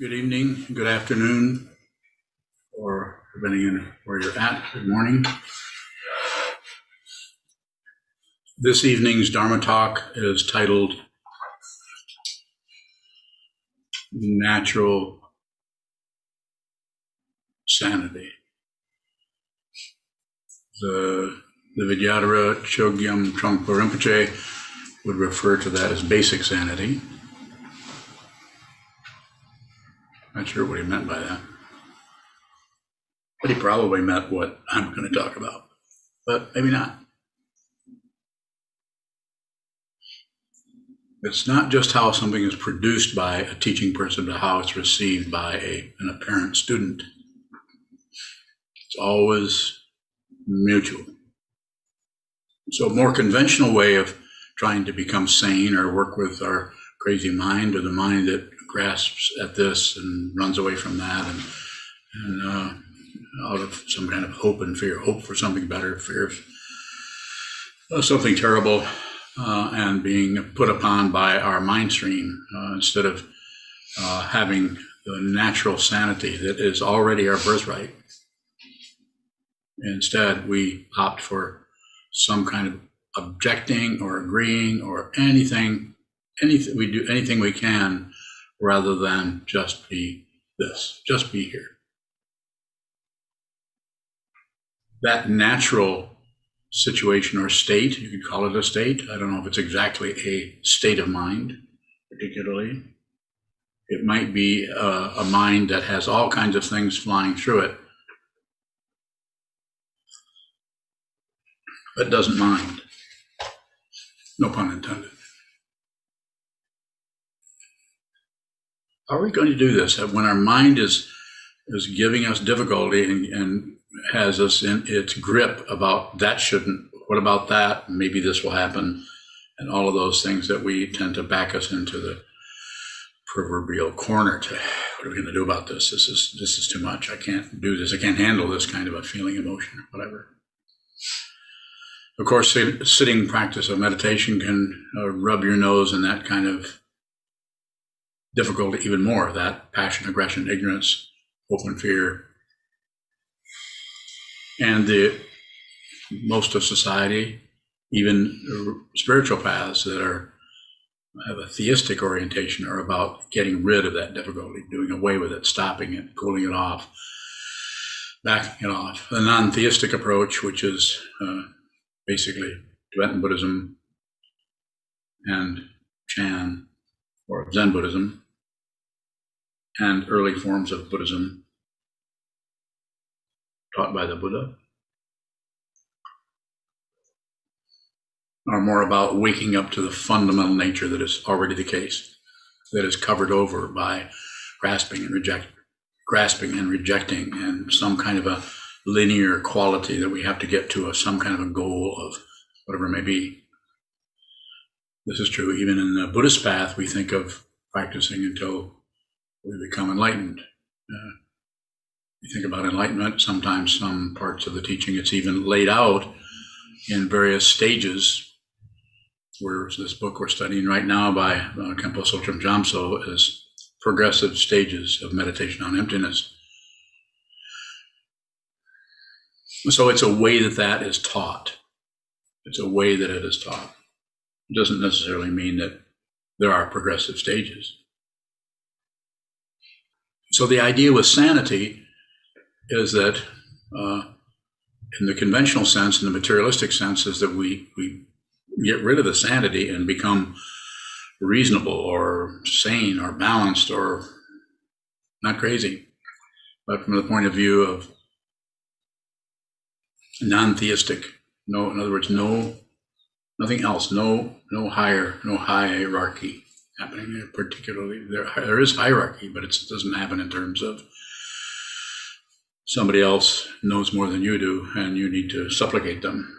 Good evening, good afternoon, or depending on where you're at, good morning. This evening's Dharma talk is titled Natural Sanity. The, the Vidyadhara Chogyam Trungpa Rinpoche would refer to that as basic sanity. Not sure what he meant by that. But he probably meant what I'm going to talk about. But maybe not. It's not just how something is produced by a teaching person, but how it's received by a, an apparent student. It's always mutual. So, a more conventional way of trying to become sane or work with our crazy mind or the mind that grasps at this and runs away from that and, and uh, out of some kind of hope and fear, hope for something better, fear of something terrible, uh, and being put upon by our mind stream uh, instead of uh, having the natural sanity that is already our birthright. Instead, we opt for some kind of objecting or agreeing or anything, anything we do anything we can rather than just be this, just be here. That natural situation or state, you could call it a state. I don't know if it's exactly a state of mind, particularly. It might be a, a mind that has all kinds of things flying through it, but doesn't mind. No pun intended. Are we going to do this? When our mind is is giving us difficulty and, and has us in its grip about that shouldn't what about that? Maybe this will happen. And all of those things that we tend to back us into the proverbial corner to what are we going to do about this? This is this is too much. I can't do this. I can't handle this kind of a feeling emotion whatever. Of course sitting practice of meditation can uh, rub your nose in that kind of difficult even more that passion, aggression, ignorance, open fear. And the most of society, even spiritual paths that are have a theistic orientation are about getting rid of that difficulty, doing away with it, stopping it, cooling it off, backing it off. The non-theistic approach, which is uh, basically Tibetan Buddhism and Chan or Zen Buddhism, and early forms of Buddhism taught by the Buddha are more about waking up to the fundamental nature that is already the case, that is covered over by grasping and reject, grasping and rejecting, and some kind of a linear quality that we have to get to, some kind of a goal of whatever it may be. This is true even in the Buddhist path. We think of practicing until we become enlightened. Uh, you think about enlightenment, sometimes some parts of the teaching, it's even laid out in various stages. Where this book we're studying right now by uh, Khenpo Tsultrim Gyamtso is progressive stages of meditation on emptiness. So it's a way that that is taught. It's a way that it is taught. Doesn't necessarily mean that there are progressive stages. So the idea with sanity is that, uh, in the conventional sense, in the materialistic sense, is that we we get rid of the sanity and become reasonable or sane or balanced or not crazy. But from the point of view of non-theistic, no, in other words, no, nothing else, no, no higher, no hierarchy happening there particularly. There, there is hierarchy, but it doesn't happen in terms of somebody else knows more than you do, and you need to supplicate them.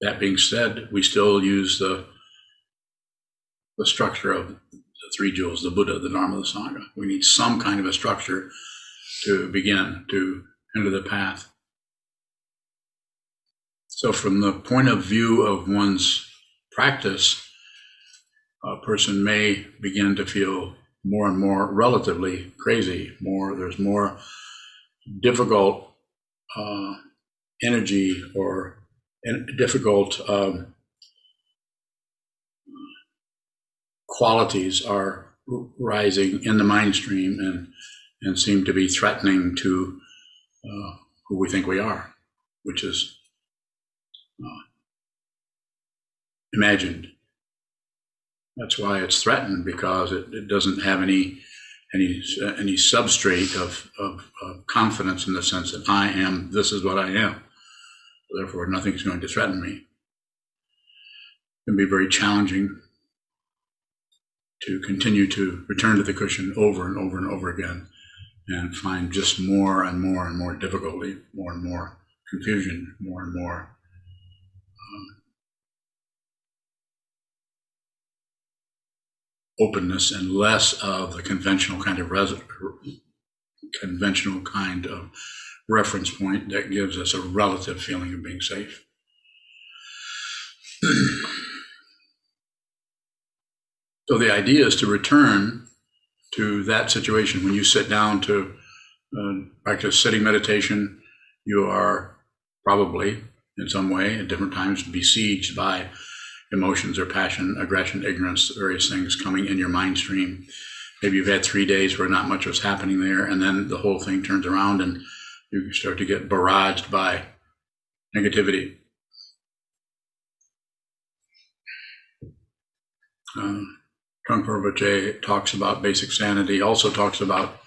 That being said, we still use the the structure of the three jewels, the Buddha, the Dharma, the Sangha. We need some kind of a structure to begin to enter the path. So, from the point of view of one's practice, a person may begin to feel more and more relatively crazy. More there's more difficult uh, energy or difficult um, qualities are rising in the mind stream and and seem to be threatening to uh, who we think we are, which is uh, imagined. That's why it's threatened because it, it doesn't have any any any substrate of, of, of, confidence in the sense that I am. This is what I am. Therefore, nothing's going to threaten me. It can be very challenging to continue to return to the cushion over and over and over again and find just more and more and more difficulty, more and more confusion, more and more openness, and less of the conventional kind of res- conventional kind of reference point that gives us a relative feeling of being safe. so the idea is to return to that situation. When you sit down to uh, practice sitting meditation, you are probably in some way at different times besieged by emotions or passion, aggression, ignorance, various things coming in your mind stream. Maybe you've had three days where not much was happening there, and then the whole thing turns around and you start to get barraged by negativity. Um, Trungpa Rinpoche talks about basic sanity, also talks about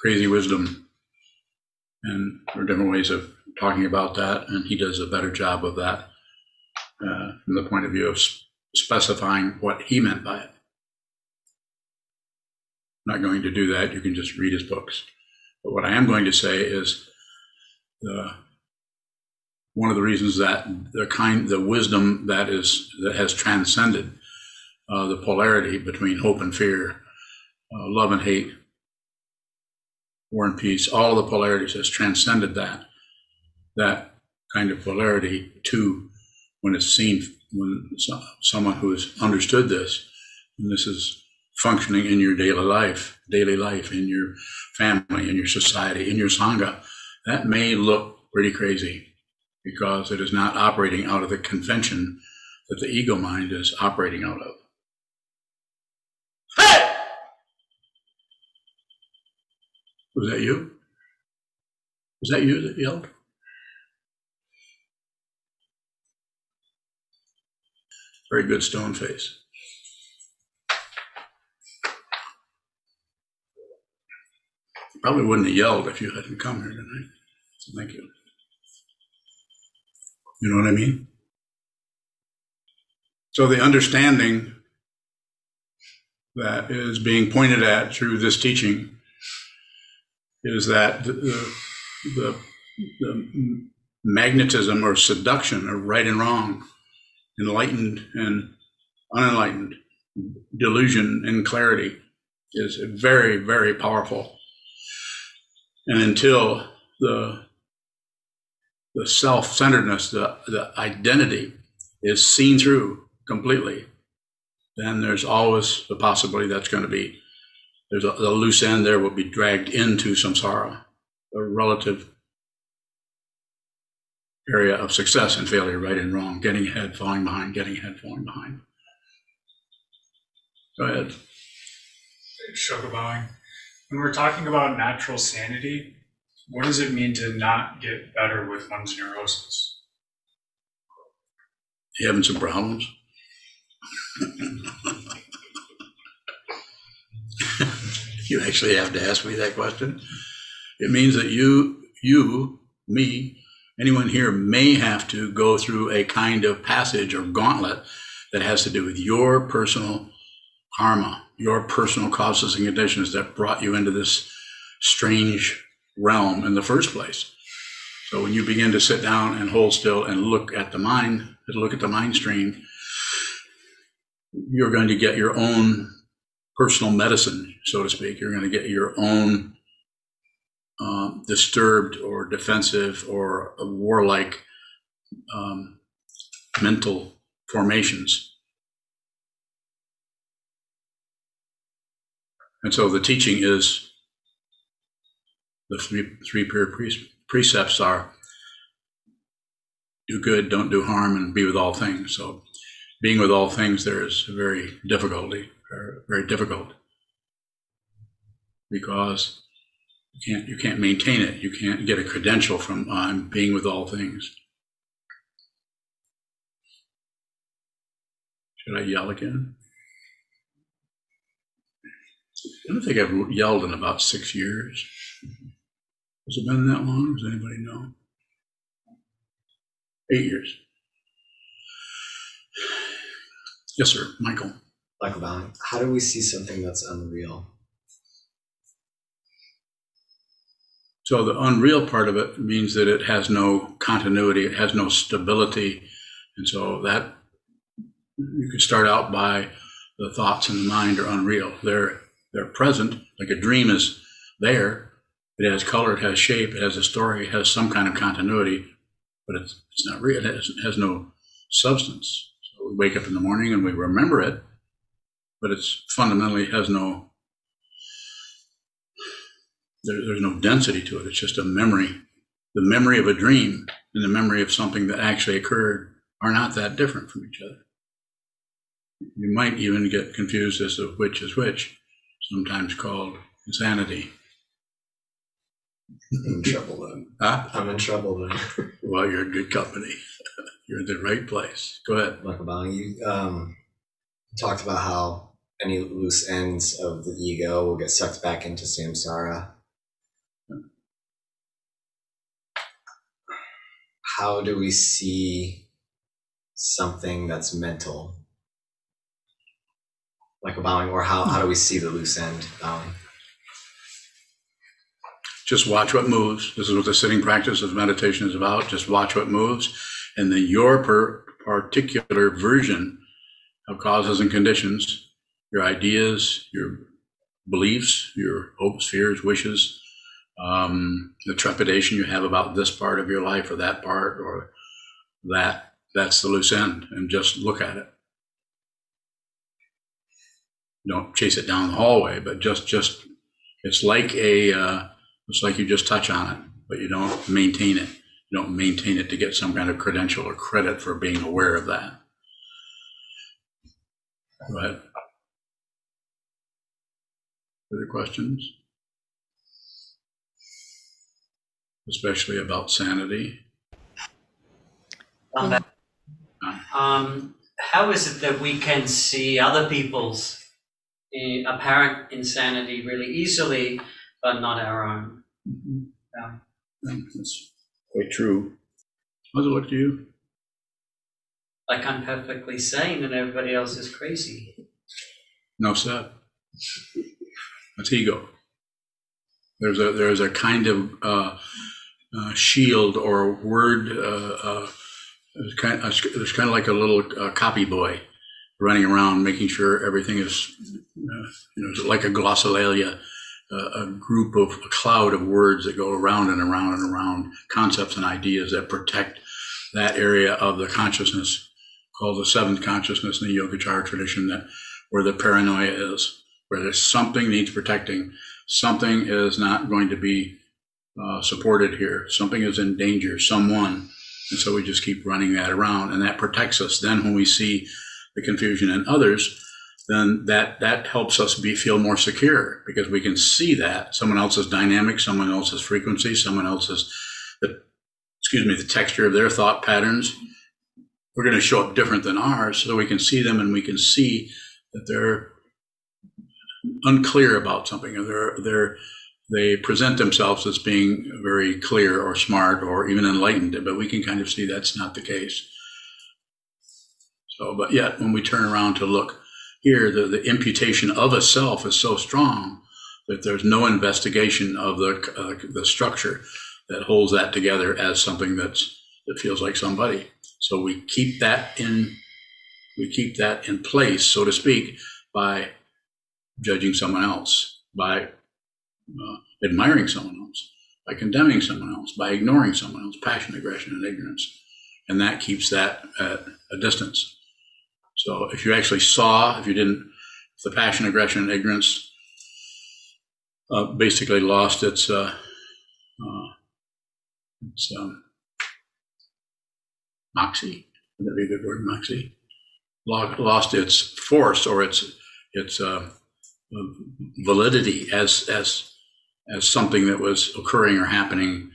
crazy wisdom. And there are different ways of talking about that, and he does a better job of that uh, from the point of view of specifying what he meant by it. I'm not going to do that. You can just read his books. But what I am going to say is the one of the reasons that the kind the wisdom that is that has transcended uh, the polarity between hope and fear, uh, love and hate, war and peace, all of the polarities has transcended that, that kind of polarity to when it's seen, when someone who has understood this, and this is functioning in your daily life, daily life, in your family, in your society, in your Sangha, that may look pretty crazy because it is not operating out of the convention that the ego mind is operating out of. Hey! Was that you? Was that you that yelled? Very good stone face. Probably wouldn't have yelled if you hadn't come here tonight. So thank you. You know what I mean? So the understanding that is being pointed at through this teaching is that the, the, the magnetism or seduction of right and wrong, enlightened and unenlightened, delusion and clarity is very, very powerful. And until the the self-centeredness, the, the identity is seen through completely, then there's always the possibility that's going to be there's a, the loose end there will be dragged into samsara, a relative area of success and failure, right and wrong, getting ahead, falling behind, getting ahead, falling behind. Go ahead. Shokabowing. When we're talking about natural sanity, what does it mean to not get better with one's neurosis? You having some problems? you actually have to ask me that question. It means that you, you, me, anyone here may have to go through a kind of passage or gauntlet that has to do with your personal karma, your personal causes and conditions that brought you into this strange realm in the first place. So when you begin to sit down and hold still and look at the mind, look at the mind stream, you're going to get your own personal medicine, so to speak. You're going to get your own um, disturbed or defensive or warlike um, mental formations. And so the teaching is the three, three pre- precepts are do good, don't do harm, and be with all things. So being with all things there is very difficulty, very difficult because you can't you can't maintain it. You can't get a credential from I'm being with all things. Should I yell again? I don't think I've yelled in about six years. Has it been that long? Does anybody know? Eight years. Yes, sir, Michael. Michael Bowling. How do we see something that's unreal? So the unreal part of it means that it has no continuity, it has no stability. And so that you could start out by the thoughts in the mind are unreal. They're they're present, like a dream is there. It has color, it has shape, it has a story, it has some kind of continuity, but it's it's not real. It has, it has no substance. So we wake up in the morning and we remember it, but it's fundamentally has no there, there's no density to it. It's just a memory. The memory of a dream and the memory of something that actually occurred are not that different from each other. You might even get confused as to which is which, sometimes called insanity. I'm in trouble then. Huh? I'm in trouble then. Well, you're in good company. You're in the right place. Go ahead. Michael you um, talked about how any loose ends of the ego will get sucked back into samsara. How do we see something that's mental? Like a bowing or how, how do we see the loose end bowing just watch what moves. This is what the sitting practice of meditation is about. Just watch what moves and then your per particular version of causes and conditions your ideas your beliefs your hopes fears wishes um, the trepidation you have about this part of your life or that part or that that's the loose end and just look at it. Don't chase it down the hallway but just just it's like a uh, it's like you just touch on it but you don't maintain it. You don't maintain it to get some kind of credential or credit for being aware of that. Go ahead. Further questions especially about sanity. Um, um, how is it that we can see other people's uh, apparent insanity really easily, but not our own? Mm-hmm. Yeah. That's quite true. How does it look to you? Like I'm perfectly sane and everybody else is crazy. No, sir. That's ego. There's a there's a kind of uh, uh, shield or word. Uh, uh, kind, of, it's kind of like a little uh, copy boy running around, making sure everything is, uh, you know, like a glossolalia, a group of a cloud of words that go around and around and around, concepts and ideas that protect that area of the consciousness called the seventh consciousness in the Yogacara tradition, that where the paranoia is, where there's something needs protecting, something is not going to be uh, supported here. Something is in danger, someone. And so we just keep running that around and that protects us. Then when we see the confusion in others, then that, that helps us be, feel more secure because we can see that someone else's dynamic, someone else's frequency, someone else's, the, excuse me, the texture of their thought patterns. We're going to show up different than ours so we can see them and we can see that they're unclear about something or they're, they're, they present themselves as being very clear or smart or even enlightened, but we can kind of see that's not the case. So, but yet when we turn around to look here, the, the imputation of a self is so strong that there's no investigation of the uh, the structure that holds that together as something that's that feels like somebody. So we keep that in we keep that in place, so to speak, by judging someone else, by uh, admiring someone else, by condemning someone else, by ignoring someone else, passion, aggression, and ignorance. And that keeps that at a distance. So if you actually saw, if you didn't, if the passion, aggression, and ignorance uh, basically lost its uh, uh, its um, moxie. Would that be a good word, moxie? Lost its force or its its uh, validity as as as something that was occurring or happening.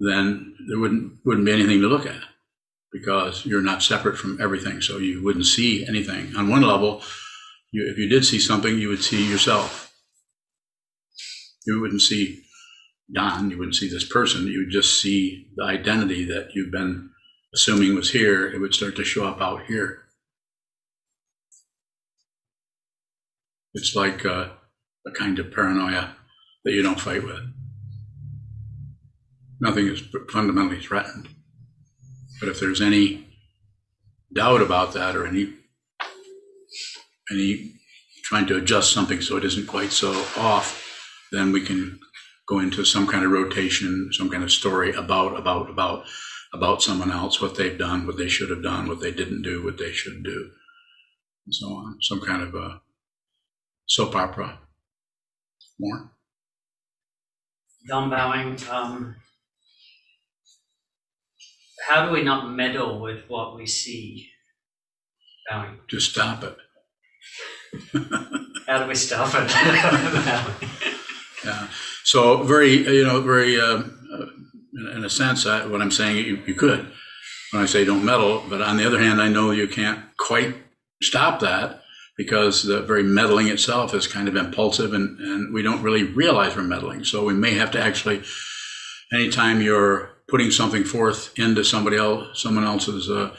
Then there wouldn't wouldn't be anything to look at because you're not separate from everything. So you wouldn't see anything. On one level, you, if you did see something, you would see yourself. You wouldn't see Don, you wouldn't see this person, you would just see the identity that you've been assuming was here. It would start to show up out here. It's like uh, a kind of paranoia that you don't fight with. Nothing is fundamentally threatened. But if there's any doubt about that or any any trying to adjust something so it isn't quite so off, then we can go into some kind of rotation, some kind of story about about about about someone else, what they've done, what they should have done, what they didn't do, what they should do, and so on. Some kind of a soap opera. More. Don Bowing, um, how do we not meddle with what we see? Bowing, Just stop it. how do we stop it? Yeah. So very, you know, very, uh, in, in a sense, I, what I'm saying, you, you could. When I say don't meddle, but on the other hand, I know you can't quite stop that because the very meddling itself is kind of impulsive and, and we don't really realize we're meddling. So we may have to actually, anytime you're putting something forth into somebody else, someone else's uh,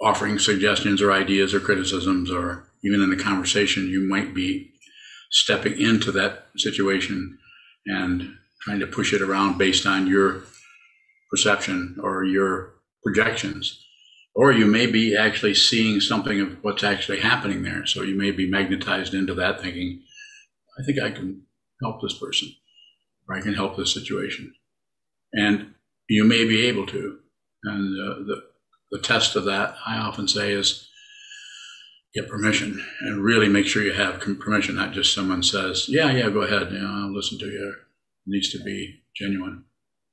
offering suggestions or ideas or criticisms or even in a conversation, you might be stepping into that situation and trying to push it around based on your perception or your projections. Or you may be actually seeing something of what's actually happening there. So you may be magnetized into that thinking, I think I can help this person or I can help this situation. And you may be able to. And uh, the, the test of that, I often say, is get permission and really make sure you have permission, not just someone says, yeah, yeah, go ahead, you know, I'll listen to you. It needs to be genuine.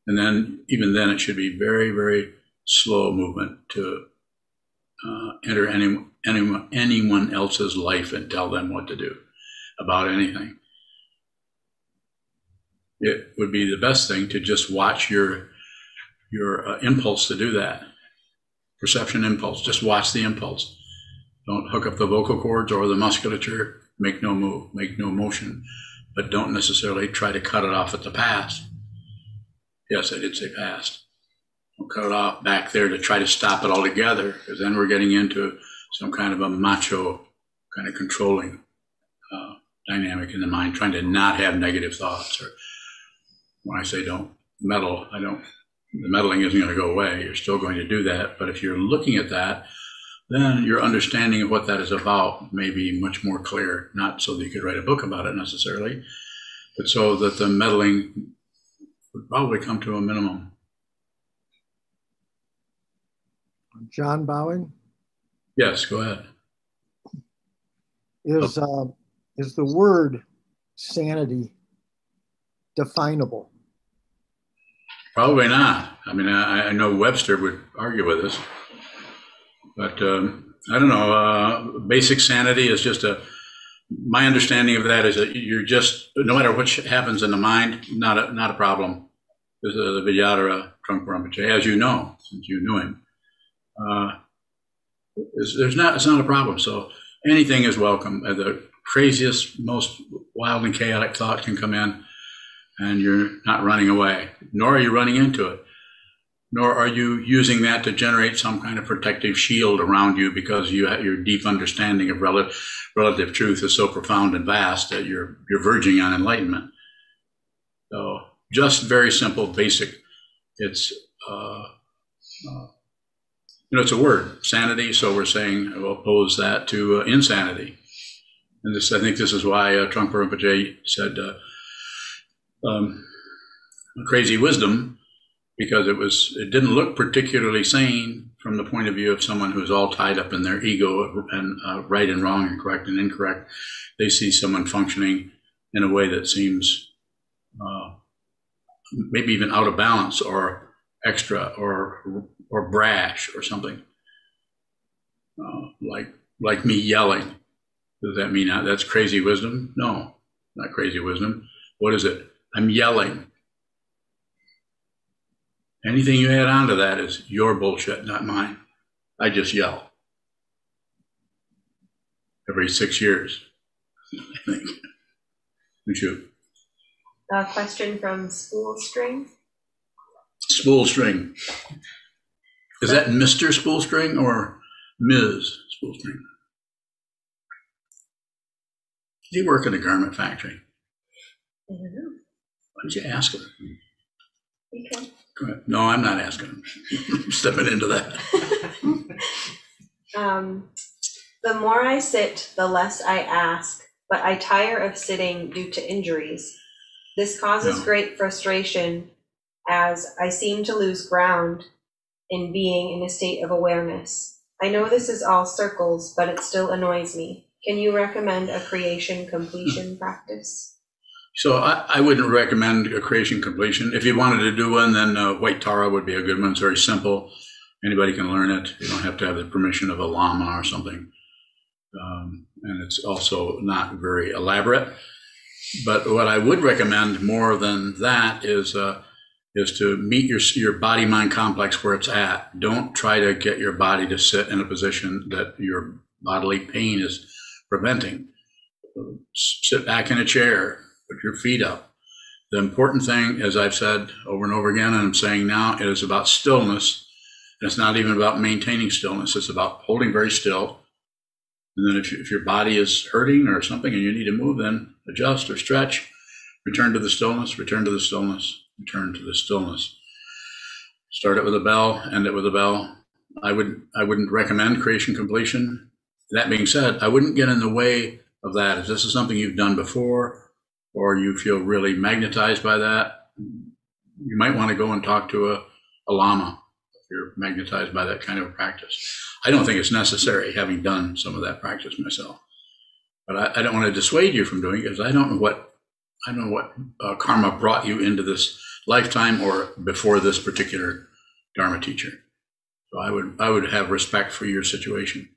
And then, even then, it should be very, very slow movement to uh, enter any, anyone, anyone else's life and tell them what to do about anything. It would be the best thing to just watch your your uh, impulse to do that. Perception impulse. Just watch the impulse. Don't hook up the vocal cords or the musculature. Make no move. Make no motion. But don't necessarily try to cut it off at the past. Yes, I did say past. Don't cut it off back there to try to stop it altogether, because then we're getting into some kind of a macho kind of controlling uh, dynamic in the mind, trying to not have negative thoughts. Or when I say don't meddle, I don't. The meddling isn't going to go away. You're still going to do that. But if you're looking at that, then your understanding of what that is about may be much more clear. Not so that you could write a book about it necessarily, but so that the meddling would probably come to a minimum. John Bowing, Yes, go ahead. is, uh, is the word sanity definable? Probably not. I mean, I, I know Webster would argue with us, but um, I don't know. Uh, basic sanity is just a. My understanding of that is that you're just no matter what happens in the mind, not a not a problem. This is the Vidyadhara Trungpa as you know, since you knew him. Uh, there's not it's not a problem. So anything is welcome. Uh, the craziest, most wild and chaotic thought can come in and you're not running away, nor are you running into it, nor are you using that to generate some kind of protective shield around you because you your deep understanding of rel- relative truth is so profound and vast that you're you're verging on enlightenment. So just very simple, basic. It's uh, uh, you know it's a word, sanity. So we're saying we'll oppose that to uh, insanity, and this I think this is why uh, Trungpa Rinpoche said. Uh, um, crazy wisdom because it was it didn't look particularly sane from the point of view of someone who's all tied up in their ego and uh, right and wrong and correct and incorrect. They see someone functioning in a way that seems uh, maybe even out of balance or extra or or brash or something. Uh, like like me yelling. Does that mean that's crazy wisdom? No, not crazy wisdom. What is it? I'm yelling. Anything you add on to that is your bullshit, not mine. I just yell every six years. I think. We. A question from Spool String. Spool string. Is that Mr. Spoolstring or Ms. Spoolstring? Did he work in a garment factory? I don't know. Why don't you ask him? Okay. Go ahead. No, I'm not asking him. I'm stepping into that. Um, the more I sit, the less I ask, but I tire of sitting due to injuries. This causes Yeah. great frustration as I seem to lose ground in being in a state of awareness. I know this is all circles, but it still annoys me. Can you recommend a creation completion practice? So I, I wouldn't recommend a creation completion. If you wanted to do one, then uh, White Tara would be a good one. It's very simple. Anybody can learn it. You don't have to have the permission of a lama or something. Um, and it's also not very elaborate. But what I would recommend more than that is uh, is to meet your your body mind complex where it's at. Don't try to get your body to sit in a position that your bodily pain is preventing. Sit back in a chair, put your feet up. The important thing, as I've said over and over again, and I'm saying now, is about stillness. It's not even about maintaining stillness. It's about holding very still. And then if, you, if your body is hurting or something and you need to move, then adjust or stretch. Return to the stillness, return to the stillness, return to the stillness. Start it with a bell, end it with a bell. I would I wouldn't recommend creation completion. That being said, I wouldn't get in the way of that. If this is something you've done before, or you feel really magnetized by that, you might want to go and talk to a, a lama if you're magnetized by that kind of practice. I don't think it's necessary, having done some of that practice myself. But I, I don't want to dissuade you from doing it because I don't know what I don't know what uh, karma brought you into this lifetime or before this particular dharma teacher. So I would I would have respect for your situation.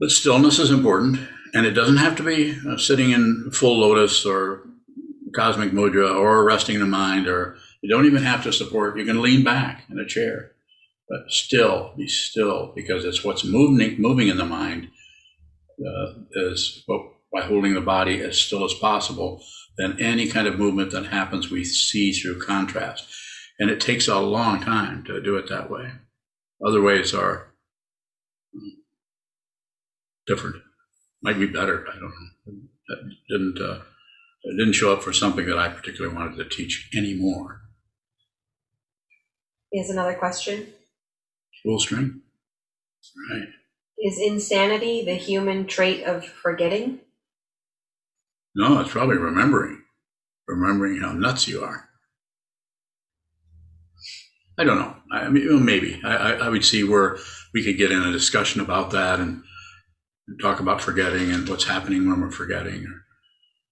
But stillness is important, and it doesn't have to be uh, sitting in full lotus or cosmic mudra or resting the mind, or you don't even have to support. You can lean back in a chair, but still be still because it's what's moving moving in the mind uh, is what, by holding the body as still as possible. Then any kind of movement that happens, we see through contrast, and it takes a long time to do it that way. Other ways are different. Might be better. I don't know. That didn't uh, it didn't show up for something that I particularly wanted to teach anymore. Is another question. Full string. Right. Is insanity the human trait of forgetting? No, it's probably remembering. Remembering how nuts you are. I don't know. I mean, maybe. I, I, would see where we could get in a discussion about that and, talk about forgetting and what's happening when we're forgetting, or,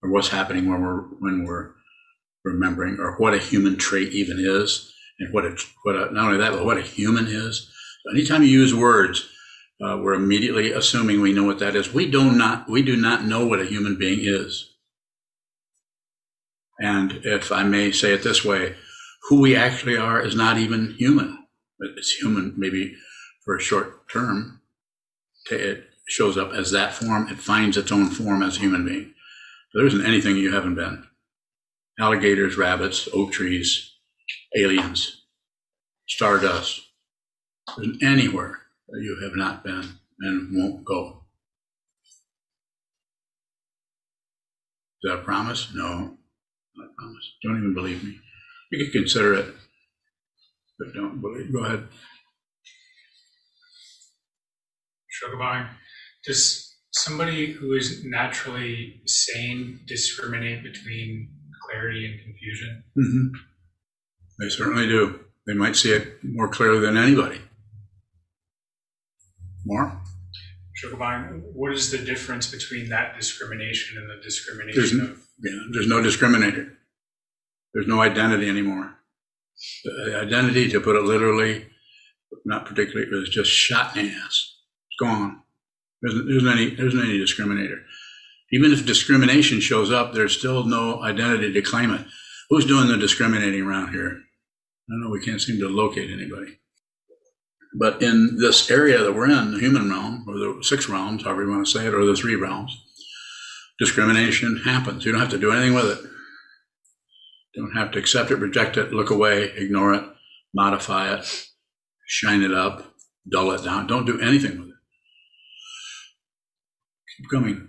or what's happening when we're when we're remembering, or what a human trait even is, and what a what a, not only that, but what a human is. Anytime you use words, uh, we're immediately assuming we know what that is. We do not. We do not know what a human being is. And if I may say it this way, who we actually are is not even human. It's human maybe for a short term. It shows up as that form. It finds its own form as a human being. There isn't anything you haven't been. Alligators, rabbits, oak trees, aliens, stardust. There isn't anywhere that you have not been and won't go. Is that a promise? No, a promise. Don't even believe me. You could consider it, but don't believe. Go ahead. Shogabang, does somebody who is naturally sane discriminate between clarity and confusion? hmm They certainly do. They might see it more clearly than anybody. More? Shogabang, what is the difference between that discrimination and the There's discrimination n- of Yeah, there's no discriminator. There's no identity anymore. The identity, to put it literally, not particularly, it was just shot in the ass. It's gone. There's, there's any there's any discriminator. Even if discrimination shows up, there's still no identity to claim it. Who's doing the discriminating around here? I don't know. We can't seem to locate anybody. But in this area that we're in, the human realm, or the six realms, however you want to say it, or the three realms, discrimination happens. You don't have to do anything with it. You don't have to accept it, reject it, look away, ignore it, modify it, shine it up, dull it down. Don't do anything with it. Keep coming.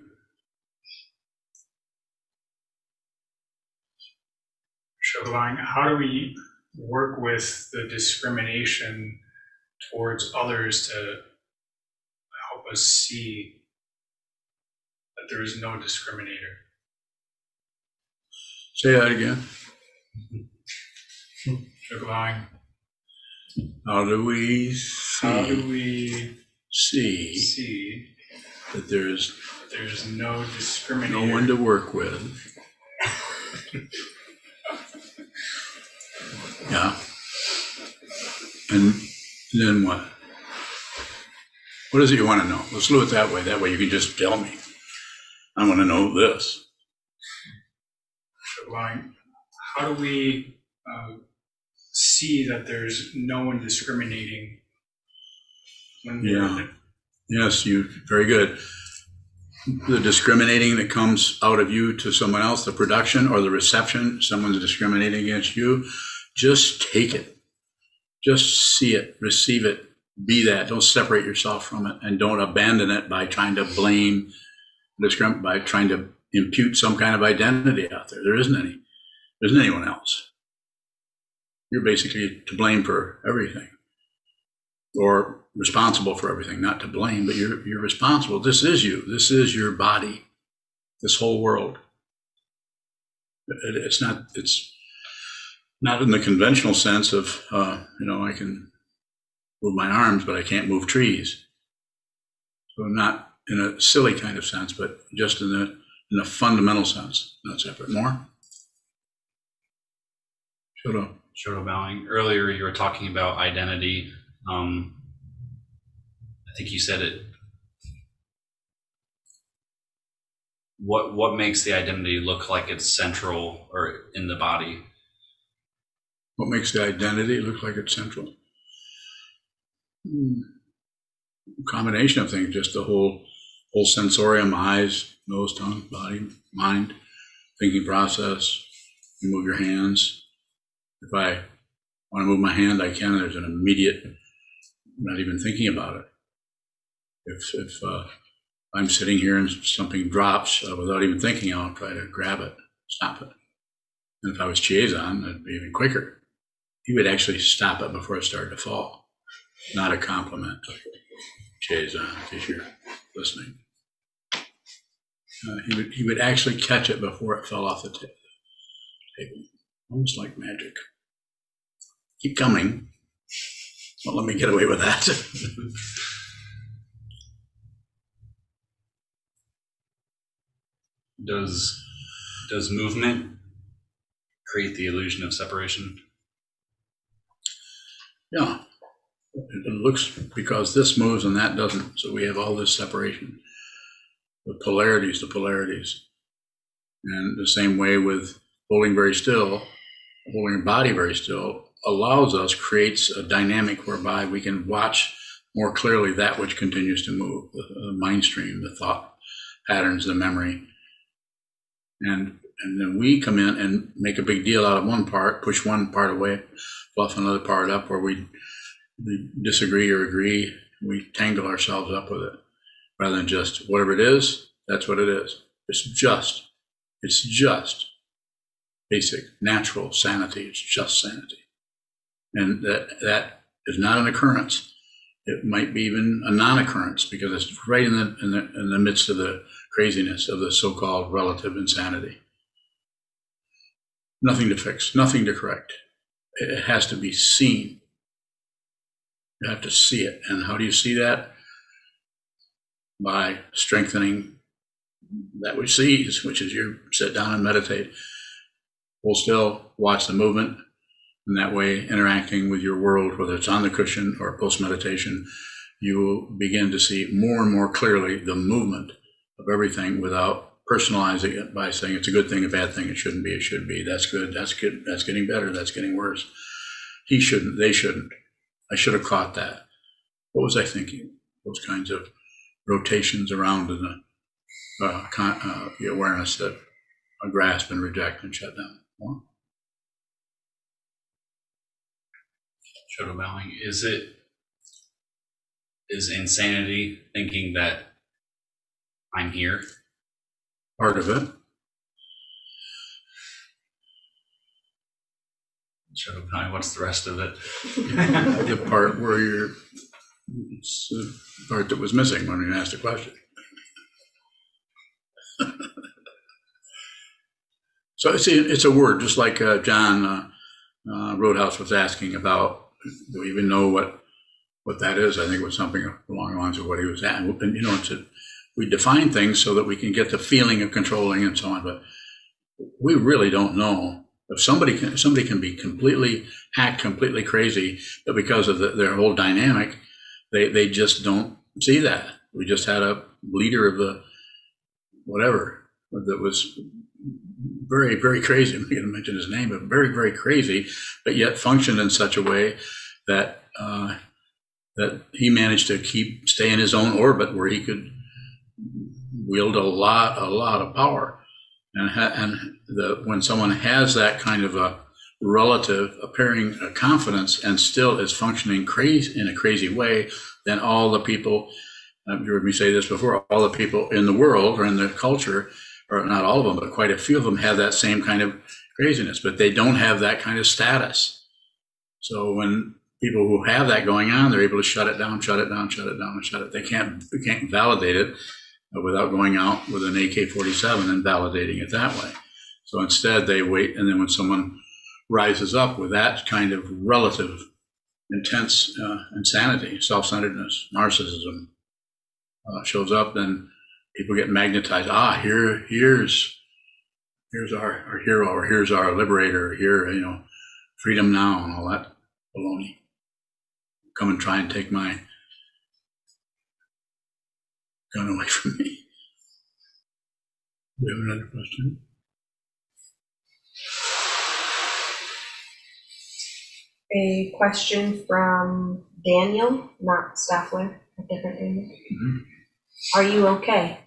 Shogabang, how do we work with the discrimination towards others to help us see that there is no discriminator? Say that again. Shogabang, How do we see, how do we see see that there's there's no discriminator? no one to work with? Yeah. And then what? What is it you want to know? Let's do it that way. That way you can just tell me. I want to know this. How do we uh, see that there's no one discriminating when Yeah. Yes, you, very good. The discriminating that comes out of you to someone else, the production or the reception, someone's discriminating against you, just take it. Just see it, receive it, be that. Don't separate yourself from it and don't abandon it by trying to blame, by trying to impute some kind of identity out there. There isn't any. There isn't anyone else. You're basically to blame for everything or responsible for everything, not to blame, but you're, you're responsible. This is you. This is your body, this whole world. It- it's not, it's not in the conventional sense of, uh, you know, I can move my arms, but I can't move trees. So not in a silly kind of sense, but just in the, in a fundamental sense, not separate. More? Shut up. Shoto bowing. Earlier, you were talking about identity. Um, I think you said it. What what makes the identity look like it's central or in the body? What makes the identity look like it's central? Hmm. Combination of things, just the whole whole sensorium, eyes, nose, tongue, body, mind, thinking process. You move your hands. If I want to move my hand, I can. There's an immediate, not even thinking about it. If if uh, I'm sitting here and something drops uh, without even thinking, I'll try to grab it, stop it. And if I was Chiazon, it'd be even quicker he would actually stop it before it started to fall. Not a compliment Chiazon, if you're listening. Uh, he would he would actually catch it before it fell off the ta- table, almost like magic. Keep coming. Don't let me get away with that. Does does movement create the illusion of separation? Yeah, it, looks because this moves and that doesn't, so we have all this separation. The polarities, the polarities, and the same way with holding very still, holding your body very still allows us, creates a dynamic whereby we can watch more clearly that which continues to move, the, the mind stream, the thought patterns, the memory. And and then we come in and make a big deal out of one part, push one part away, fluff another part up, where we, we disagree or agree. We tangle ourselves up with it rather than just whatever it is, that's what it is. It's just, it's just basic, natural sanity. It's just sanity. And that, that is not an occurrence. It might be even a non-occurrence because it's right in the, in the, in the midst of the craziness of the so-called relative insanity. Nothing to fix, nothing to correct. It has to be seen. You have to see it. And how do you see that? By strengthening that which sees, which is you sit down and meditate. hold still, watch the movement, and that way, interacting with your world, whether it's on the cushion or post meditation, you will begin to see more and more clearly the movement of everything without personalizing it by saying it's a good thing, a bad thing, it shouldn't be, it should be, that's good, that's good, that's getting better, that's getting worse. He shouldn't, they shouldn't. I should have caught that. What was I thinking? Those kinds of rotations around in the, uh, con- uh, the awareness that I grasp and reject and shut down. Shadow bowing. Is it is insanity thinking that I'm here? Part of it. What's the rest of it? the part where you're, it's the part that was missing when you asked the question. so it's a, it's a word, just like uh, John uh, uh, Roadhouse was asking about. Do we even know what what that is? I think it was something along the lines of what he was at. And you know, it's a, we define things so that we can get the feeling of controlling and so on, but we really don't know if somebody can somebody can be completely hacked, completely crazy, but because of the, their whole dynamic, they they just don't see that. We just had a leader of the whatever that was very very crazy. I'm not going to mention his name, but very very crazy, but yet functioned in such a way that uh, that he managed to keep stay in his own orbit where he could wield a lot a lot of power and and the when someone has that kind of a relative appearing uh, confidence and still is functioning crazy in a crazy way, then all the people uh, you heard me say this before, all the people in the world or in the culture, or not all of them, but quite a few of them have that same kind of craziness, but they don't have that kind of status. So when people who have that going on, they're able to shut it down, shut it down, shut it down, shut it. They can't they can't validate it without going out with an AK-47 and validating it that way. So instead, they wait, and then when someone rises up with that kind of relative, intense uh, insanity, self-centeredness, narcissism uh, shows up, then people get magnetized. Ah, here, here's, here's our, our hero, or here's our liberator, here, you know, freedom now, and all that baloney. Come and try and take my gun away from me. Do you have another question? A question from Daniel, not Staffler, a different Daniel. Mhm. Are you okay?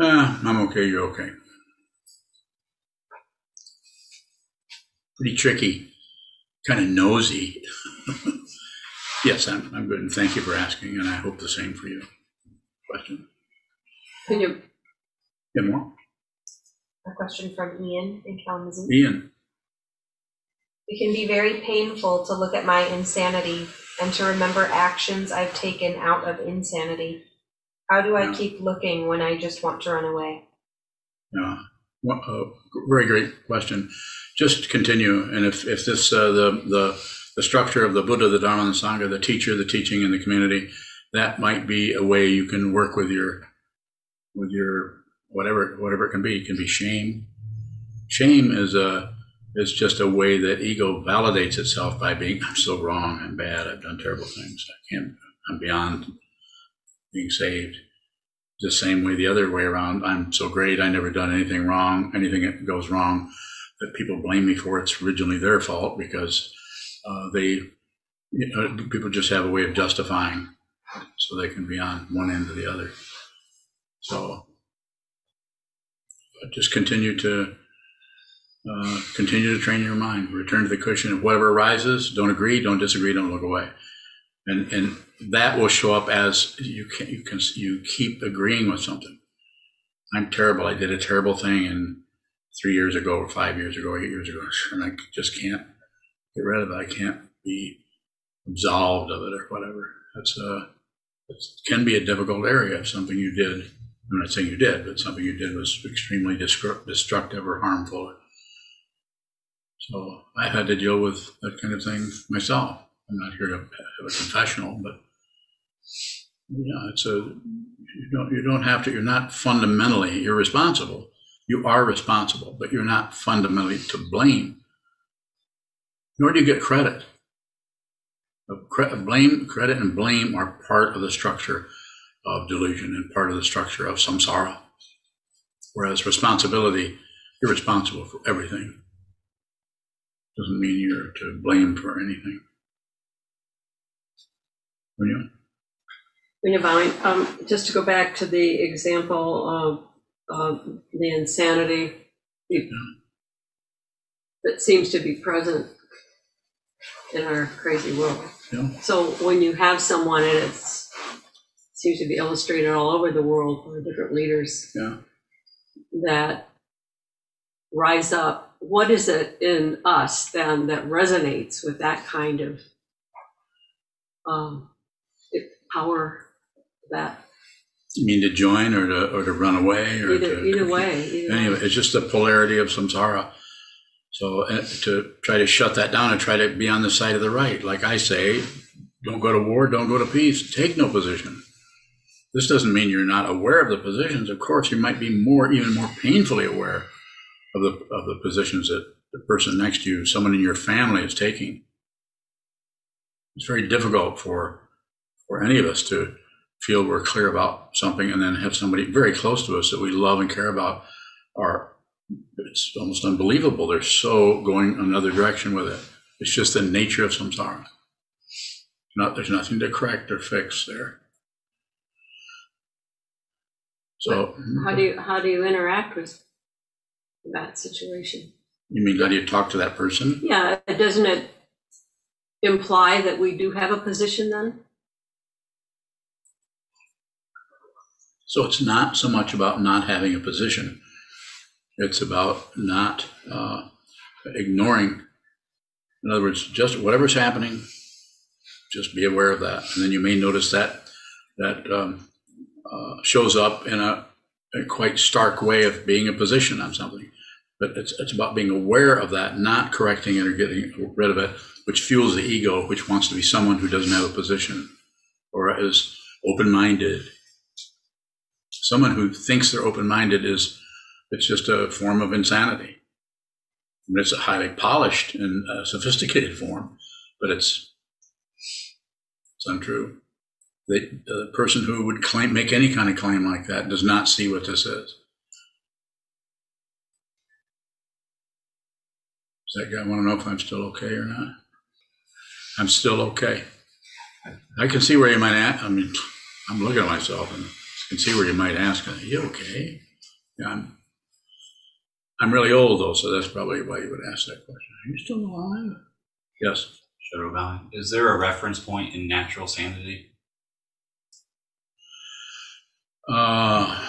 Ah, I'm okay, you're okay. Pretty tricky, kind of nosy. yes, I'm, I'm good, and thank you for asking, and I hope the same for you. Question? Can you? Get more? A question from Ian in Kalamazoo. Ian? It can be very painful to look at my insanity and to remember actions I've taken out of insanity. How do I Yeah. keep looking when I just want to run away? Yeah, Well, uh, very great question. Just continue, and if, if this, uh, the, the, the structure of the Buddha, the Dharma, and the Sangha, the teacher, the teaching, and the community, that might be a way you can work with your, with your, whatever, whatever it can be. It can be shame. Shame is a, is just a way that ego validates itself by being, I'm so wrong, I'm bad, I've done terrible things, I can't, I'm beyond being saved the same way the other way around. I'm so great. I never done anything wrong. Anything that goes wrong that people blame me for, it's originally their fault because uh, they, you know, people just have a way of justifying so they can be on one end or the other. So just continue to uh, continue to train your mind. Return to the cushion of whatever arises. Don't agree. Don't disagree. Don't look away and and that will show up as you can you can you keep agreeing with something. I'm terrible. I did a terrible thing, and three years ago, or five years ago, eight years ago, and I just can't get rid of it. I can't be absolved of it or whatever. That's uh, a it can be a difficult area if something you did. I'm not saying you did, but something you did was extremely destructive or harmful. So I've had to deal with that kind of thing myself. I'm not here to have a confessional, but yeah, it's a you don't you don't have to. You're not fundamentally irresponsible. You are responsible, but you're not fundamentally to blame, nor do you get credit. Blame, credit, and blame are part of the structure of delusion and part of the structure of samsara. Whereas responsibility, you're responsible for everything. Doesn't mean you're to blame for anything. Rena Bowing, um, just to go back to the example of, of the insanity that seems to be present in our crazy world. Yeah. So when you have someone, and it's, seems to be illustrated all over the world for different leaders Yeah. that rise up, what is it in us then that resonates with that kind of um, power that You mean to join or to, or to run away or either to either way either Anyway, way. it's just the polarity of samsara. So uh, to try to shut that down and try to be on the side of the right, like I say, don't go to war, don't go to peace, take no position. This doesn't mean you're not aware of the positions. Of course, you might be more, even more painfully aware of the of the positions that the person next to you, someone in your family, is taking. It's very difficult for for any of us to feel we're clear about something and then have somebody very close to us that we love and care about are it's almost unbelievable. They're so going another direction with it. It's just the nature of samsara. Not there's nothing to correct or fix there. So how do you how do you interact with that situation you mean how do you talk to that person? yeah doesn't it imply that we do have a position then So it's not so much about not having a position. It's about not uh, ignoring. In other words, just whatever's happening, just be aware of that, and then you may notice that that um, uh, shows up in a, a quite stark way of being a position on something. But it's it's about being aware of that, not correcting it or getting rid of it, which fuels the ego, which wants to be someone who doesn't have a position or is open-minded someone who thinks they're open-minded is it's just a form of insanity. I mean, it's a highly polished and uh, sophisticated form but it's it's untrue. The, the person who would claim make any kind of claim like that does not see what this is. Does that guy want to know if i'm still okay or not? I'm still okay. I can see where you might ask i mean i'm looking at myself and can see where you might ask, are you okay? Yeah, I'm, I'm really old though, so that's probably why you would ask that question. Are you still alive? Yes. Shadow Valley. Is there a reference point in natural sanity? Uh,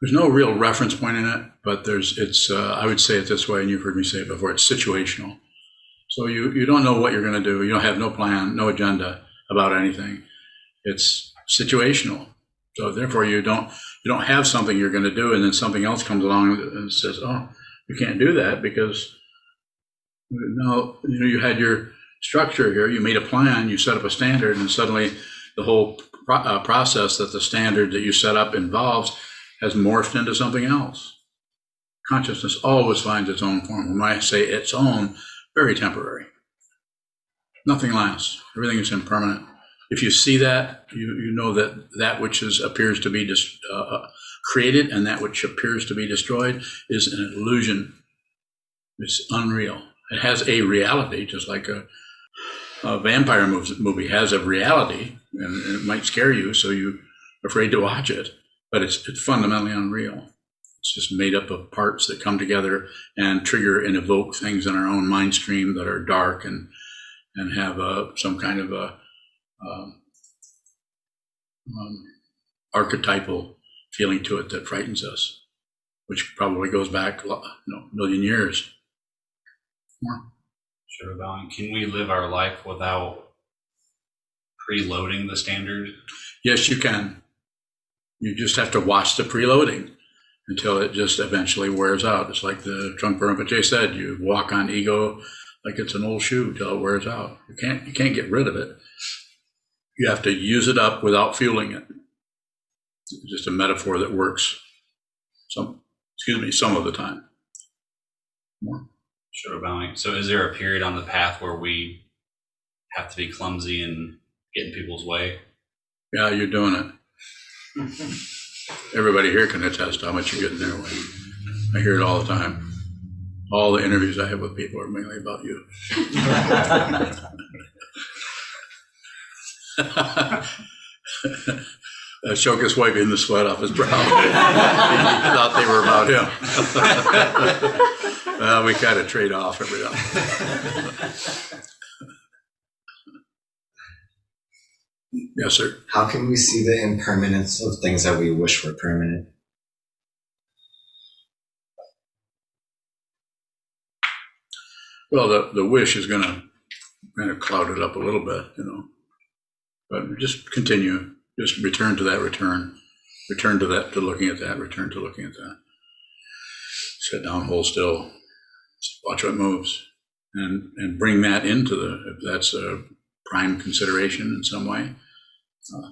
there's no real reference point in it, but there's, it's, uh, I would say it this way, and you've heard me say it before, it's situational. So you, you don't know what you're going to do. You don't have no plan, no agenda about anything. It's situational. So therefore, you don't you don't have something you're going to do, and then something else comes along and says, "Oh, you can't do that because no, you know, you had your structure here. You made a plan. You set up a standard, and suddenly the whole pro- uh, process that the standard that you set up involves has morphed into something else. Consciousness always finds its own form. When I say its own, very temporary. Nothing lasts. Everything is impermanent if you see that, you, you know that that which is appears to be dis, uh, created and that which appears to be destroyed is an illusion. It's unreal. It has a reality, just like a, a vampire movie has a reality, and, it might scare you, so you're afraid to watch it. But it's it's fundamentally unreal. It's just made up of parts that come together and trigger and evoke things in our own mind stream that are dark and and have a, some kind of a um, um, archetypal feeling to it that frightens us, which probably goes back you know, a million years. More. Shadow Valley. Can we live our life without preloading the standard? Yes, you can. You just have to watch the preloading until it just eventually wears out. It's like the Trungpa Rinpoche said, you walk on ego like it's an old shoe till it wears out. You can't you can't get rid of it. You have to use it up without fueling it. It's just a metaphor that works Some, excuse me, some of the time. More. Shadow bowing. So is there a period on the path where we have to be clumsy and get in people's way? Yeah, you're doing it. Everybody here can attest how much you get in their way. I hear it all the time. All the interviews I have with people are mainly about you. Uh, wiping the sweat off his brow. he thought they were about him. well, we kind of trade off every now. yes, sir. How can we see the impermanence of things that we wish were permanent? Well, the, the wish is going to kind of cloud it up a little bit, you know. But just continue. Just return to that return. Return to that, to looking at that, return to looking at that. Sit down, hold still, watch what moves, and, and bring that into the, if that's a prime consideration in some way, uh,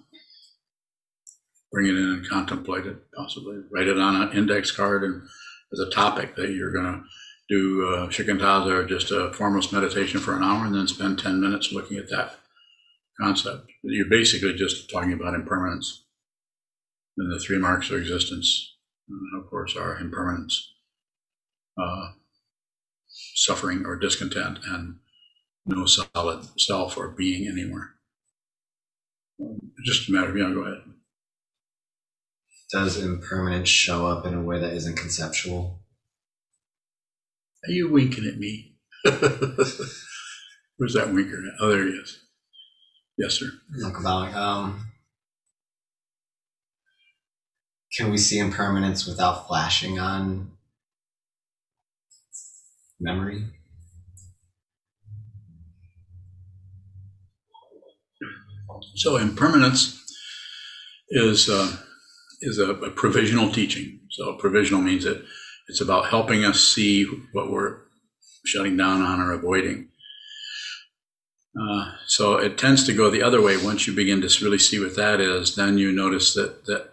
bring it in and contemplate it possibly. Write it on an index card and as a topic that you're going to do uh, shikantaza or just a formless meditation for an hour and then spend 10 minutes looking at that concept. You're basically just talking about impermanence. And the three marks of existence, uh, of course, are impermanence, uh, suffering or discontent, and no solid self or being anywhere. Just a matter of, yeah, go ahead. Does impermanence show up in a way that isn't conceptual? Are you winking at me? Where's that winker? Oh, there he is. Yes, sir. About, um, can we see impermanence without flashing on memory? So impermanence is uh, is a, a provisional teaching. So provisional means that it's about helping us see what we're shutting down on or avoiding. Uh, so it tends to go the other way. Once you begin to really see what that is, then you notice that that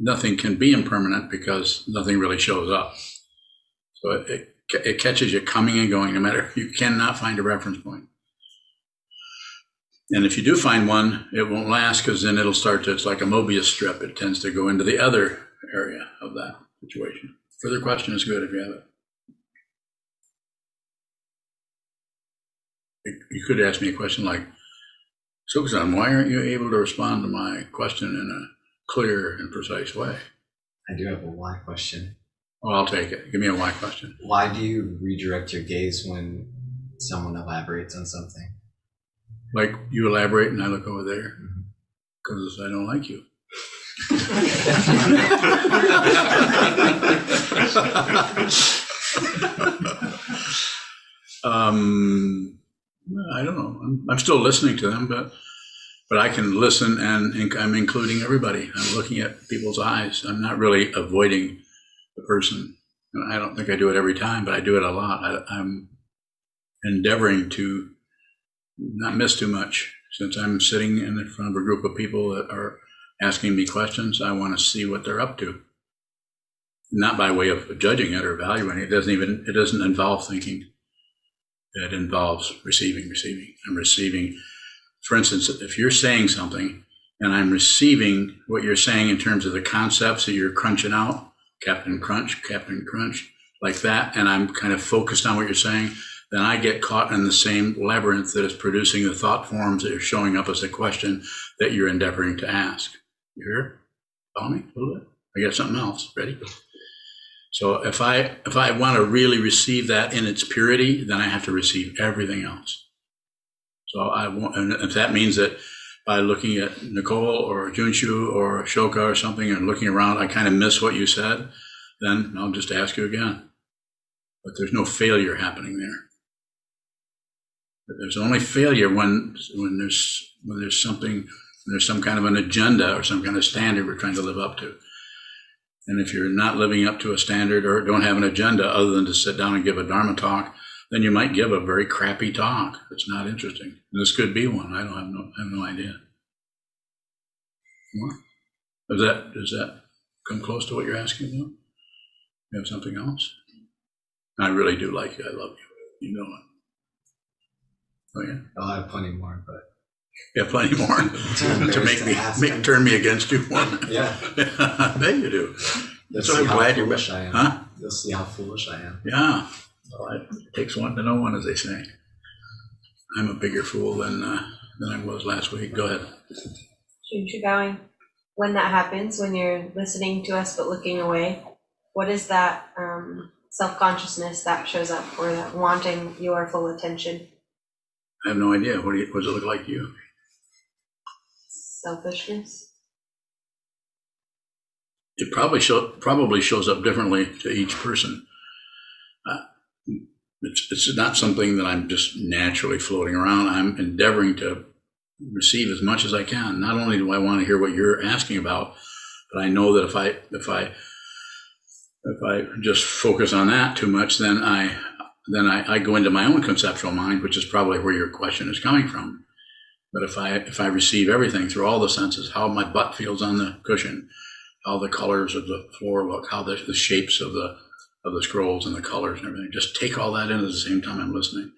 nothing can be impermanent because nothing really shows up. So it, it, it catches you coming and going, no matter you cannot find a reference point. And if you do find one, it won't last because then it'll start to, it's like a Mobius strip. It tends to go into the other area of that situation. Further question is good if you have it. You could ask me a question like, Sokuzan, why aren't you able to respond to my question in a clear and precise way? I do have a why question. Well, I'll take it. Give me a why question. Why do you redirect your gaze when someone elaborates on something? Like you elaborate and I look over there because I don't like you. um, I don't know. I'm, I'm still listening to them, but but I can listen and, I'm including everybody. I'm looking at people's eyes. I'm not really avoiding the person. And I don't think I do it every time, but I do it a lot. I, I'm endeavoring to not miss too much. Since I'm sitting in front of a group of people that are asking me questions, I want to see what they're up to. Not by way of judging it or evaluating it. It doesn't even it doesn't involve thinking. It involves receiving, receiving. I'm receiving. For instance, if you're saying something and I'm receiving what you're saying in terms of the concepts that you're crunching out, Captain Crunch, Captain Crunch, like that, and I'm kind of focused on what you're saying, then I get caught in the same labyrinth that is producing the thought forms that are showing up as a question that you're endeavoring to ask. You hear? Follow me a little bit? I got something else. Ready? So if I if I want to really receive that in its purity, then I have to receive everything else. So I want, and if that means that by looking at Nicole or Junshu or Shoka or something and looking around, I kind of miss what you said, then I'll just ask you again. But there's no failure happening there. There's only failure when when there's when there's something when there's some kind of an agenda or some kind of standard we're trying to live up to. And if you're not living up to a standard or don't have an agenda other than to sit down and give a Dharma talk, then you might give a very crappy talk. It's not interesting. This could be one. I don't have no I have no idea. Does that does that come close to what you're asking about? You have something else? I really do like you. I love you. You know it. Oh yeah, I'll have plenty more, but yeah, plenty more to make me ask make turn me against you. yeah, I bet you do. you'll So see I'm how glad you're foolish I am. Huh? You'll see how foolish I am. Yeah. Well, it takes one to know one, as they say. I'm a bigger fool than uh, than I was last week. Go ahead. Jun going. When that happens, when you're listening to us but looking away, what is that um, self consciousness that shows up or that wanting your full attention? I have no idea. What, do you, what does it look like to you? Selfishness? It probably show, probably shows up differently to each person. Uh, it's it's not something that I'm just naturally floating around. I'm endeavoring to receive as much as I can. Not only do I want to hear what you're asking about, but I know that if I if I if I just focus on that too much, then I then I, I go into my own conceptual mind, which is probably where your question is coming from. But if I if I receive everything through all the senses, how my butt feels on the cushion, how the colors of the floor look, how the, the shapes of the of the scrolls and the colors and everything, just take all that in at the same time I'm listening.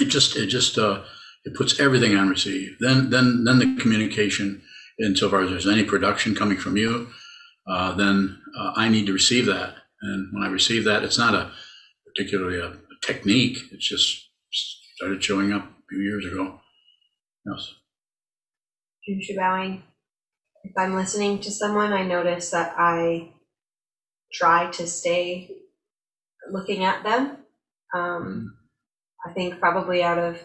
It just it just uh, it puts everything on receive. Then then then the communication, insofar as there's any production coming from you, uh, then uh, I need to receive that. And when I receive that, it's not a particularly a, a technique. It's just started showing up few years ago. Yes. Jun bowing. If I'm listening to someone, I notice that I try to stay looking at them. Um, I think probably out of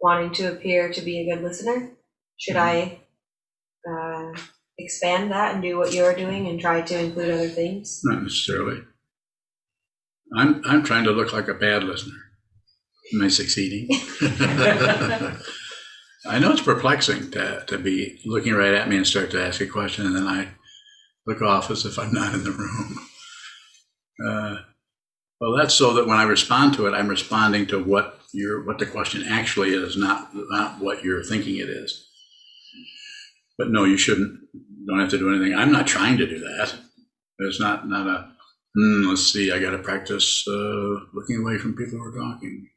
wanting to appear to be a good listener. Should I uh, expand that and do what you're doing and try to include other things? Not necessarily. I'm I'm trying to look like a bad listener. Am I succeeding? I know it's perplexing to, to be looking right at me and start to ask a question, and then I look off as if I'm not in the room. Uh, well, that's so that when I respond to it, I'm responding to what your what the question actually is, not not what you're thinking it is. But no, you shouldn't. Don't have to do anything. I'm not trying to do that. It's not not a. Hmm, let's see. I got to practice uh, looking away from people who are talking.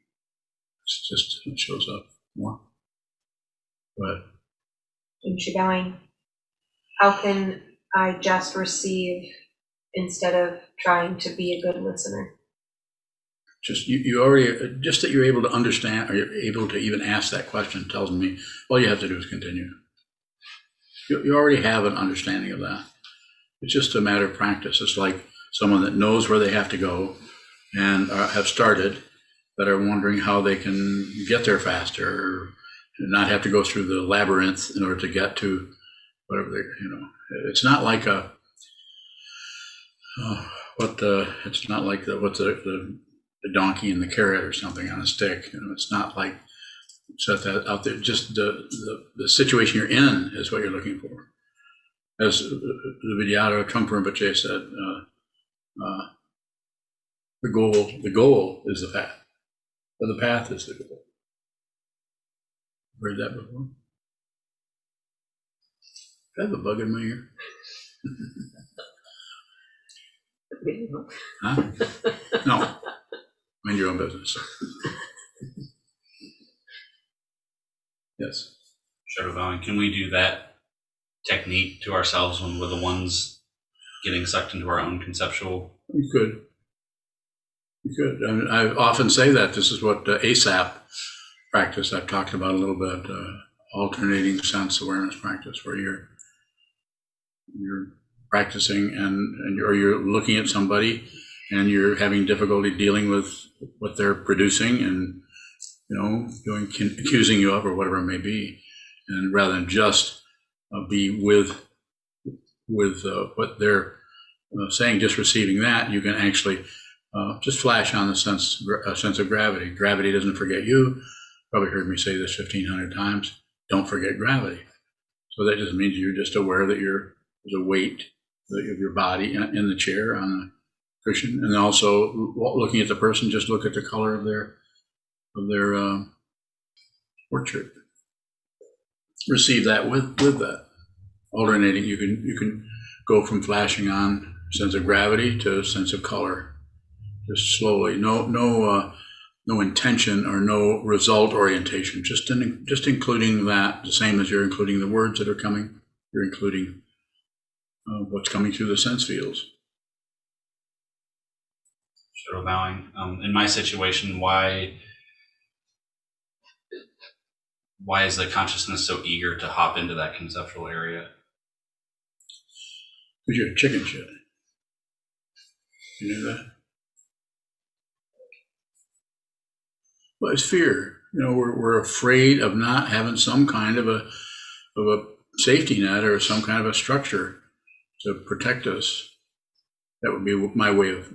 It's just it shows up more. But Jun going. How can I just receive instead of trying to be a good listener? just you, you already uh, just that you're able to understand or you're able to even ask that question tells me all you have to do is continue. You, you already have an understanding of that. It's just a matter of practice. It's like someone that knows where they have to go and are, have started, but are wondering how they can get there faster not have to go through the labyrinth in order to get to whatever they, you know. It's not like a, oh, what the, it's not like the, what the, the, the donkey and the carrot or something on a stick. You know, it's not like set that out there. Just the, the, the situation you're in is what you're looking for. As the Vidyadhara Trungpa Rinpoche said, uh, uh, the goal, the goal is the path, or the path is the goal. Heard that before? I have a bug in my ear. Huh? No. Mind your own business. yes. Shadow bowing. Can we do that technique to ourselves when we're the ones getting sucked into our own conceptual? You could. Could. I, mean, I often say that this is what uh, ASAP practice I've talked about a little bit. Uh, alternating sense awareness practice, where you're you're practicing and, and you're, or you're looking at somebody and you're having difficulty dealing with what they're producing and you know doing accusing you of or whatever it may be, and rather than just uh, be with with uh, what they're uh, saying, just receiving that, you can actually uh, just flash on the sense a sense of gravity. Gravity doesn't forget you. Probably heard me say this fifteen hundred times. Don't forget gravity. So that just means you're just aware that you're a weight of your body in, the chair on the cushion, and also looking at the person, just look at the color of their of their um, portrait. Receive that with with that alternating. You can you can go from flashing on sense of gravity to sense of color, just slowly. No, no, uh, no intention or no result orientation. Just in, just including that, the same as you're including the words that are coming. You're including uh, what's coming through the sense fields. Shadow bowing. Um, in my situation, why why is the consciousness so eager to hop into that conceptual area? Because you're a chicken shit. You know that? Well, it's fear. You know, we're, we're afraid of not having some kind of a of a safety net or some kind of a structure to protect us. That would be my way of,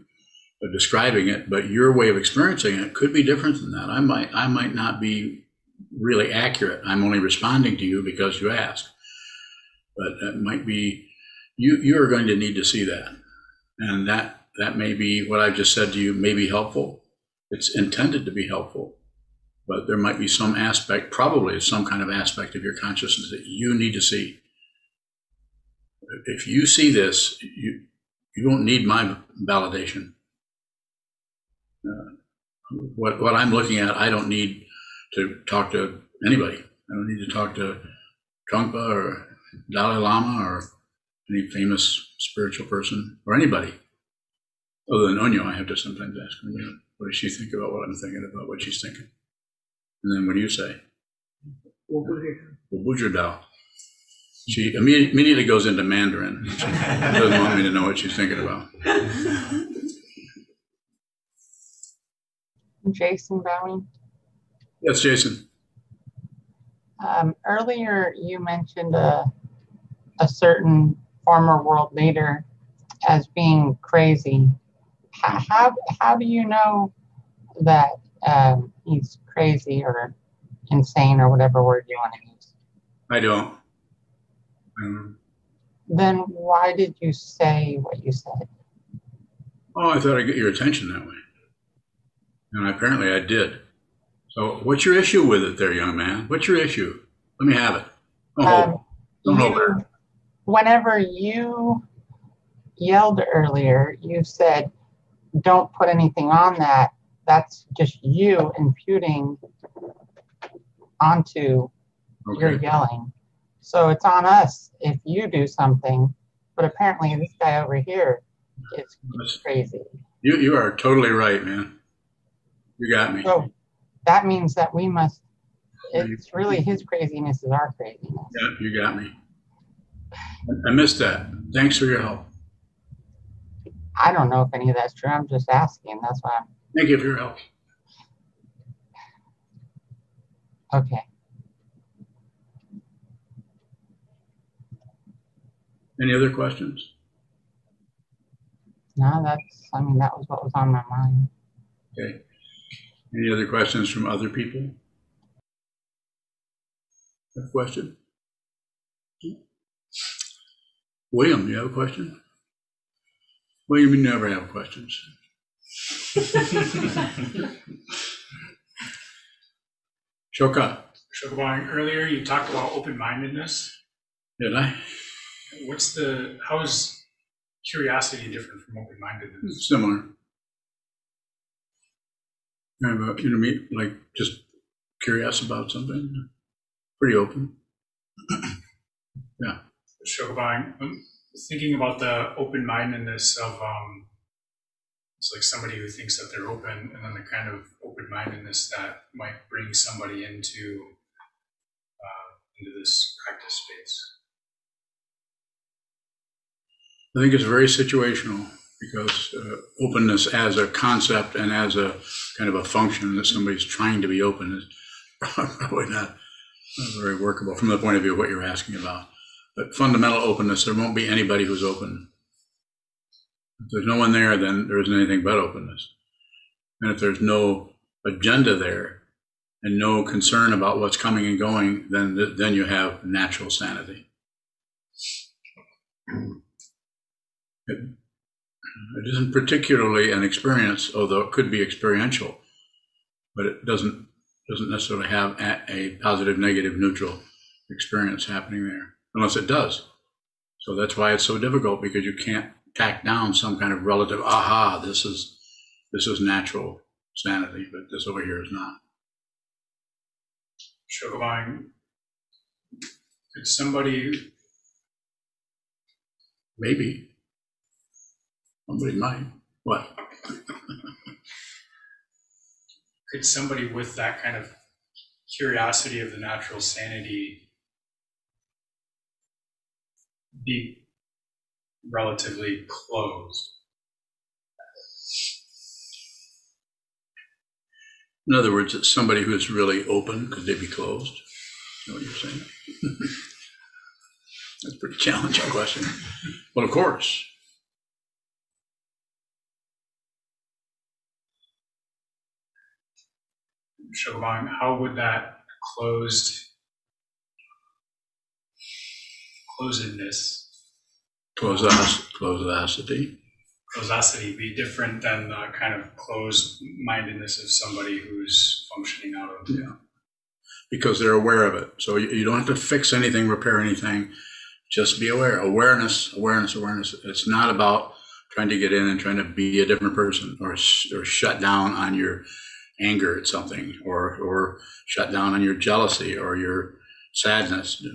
of describing it. But your way of experiencing it could be different than that. I might I might not be really accurate. I'm only responding to you because you asked. But that might be you you are going to need to see that. And that that may be what I've just said to you may be helpful. It's intended to be helpful. But there might be some aspect, probably some kind of aspect of your consciousness that you need to see. If you see this, you you don't need my validation. Uh, what what I'm looking at, I don't need to talk to anybody. I don't need to talk to Trungpa or Dalai Lama or any famous spiritual person or anybody. Other than Onyo, I have to sometimes ask her, what does she think about what I'm thinking about, what she's thinking? And then what do you say? Well, Dao. She immediately, immediately goes into Mandarin. She doesn't want me to know what she's thinking about. Jason Bowing. Yes, Jason. Um, earlier, you mentioned a, a certain former world leader as being crazy. How, how, how do you know that um, he's crazy or insane or whatever word you want to use? I don't. Um, Then why did you say what you said? oh, I thought I'd get your attention that way. And apparently I did. So, what's your issue with it there, young man? What's your issue? Let me have it. Don't hold, Um, don't hold back. whenever you yelled earlier, you said, don't put anything on that. That's just you imputing onto your yelling. So it's on us if you do something, but apparently this guy over here is crazy. You, you are totally right, man. You got me. So that means that we must, it's really his craziness is our craziness. Yeah, you got me. I missed that. Thanks for your help. I don't know if any of that's true. I'm just asking. That's why Thank you for your help. Okay. Any other questions? No, that's, I mean, that was what was on my mind. Okay. Any other questions from other people? A question? William, you have a question? William, you never have questions. Shoka, Shokabang, earlier you talked about open-mindedness. did I? What's the, how is curiosity different from open-mindedness? Similar. Kind of a, you know, me, like just curious about something. Pretty open. Shokabang, I'm thinking about the open-mindedness of, um, it's like somebody who thinks that they're open, and then the kind of open-mindedness that might bring somebody into, uh, into this practice space. I think it's very situational because uh, openness as a concept and as a kind of a function that somebody's trying to be open is probably not, not very workable from the point of view of what you're asking about. But fundamental openness, there won't be anybody who's open. If there's no one there, then there isn't anything but openness. And if there's no agenda there and no concern about what's coming and going, then then you have natural sanity. It, it isn't particularly an experience, although it could be experiential, but it doesn't doesn't necessarily have a, a positive, negative, neutral experience happening there, unless it does. So that's why it's so difficult because you can't tack down some kind of relative, aha, this is, this is natural sanity, but this over here is not. Shogabang, could somebody, Maybe. Somebody might. What? could somebody with that kind of curiosity of the natural sanity be relatively closed? In other words, it's somebody who's really open, could they be closed? You know what you're saying? That's a pretty challenging question. Well, of course. Shogabang, how would that closed closedness, Closedosity. closacity be different than the kind of closed mindedness of somebody who's functioning out of Yeah. Because they're aware of it. So you, you don't have to fix anything, repair anything. Just be aware. Awareness, awareness, awareness. It's not about trying to get in and trying to be a different person or, or shut down on your anger at something or, or shut down on your jealousy or your sadness.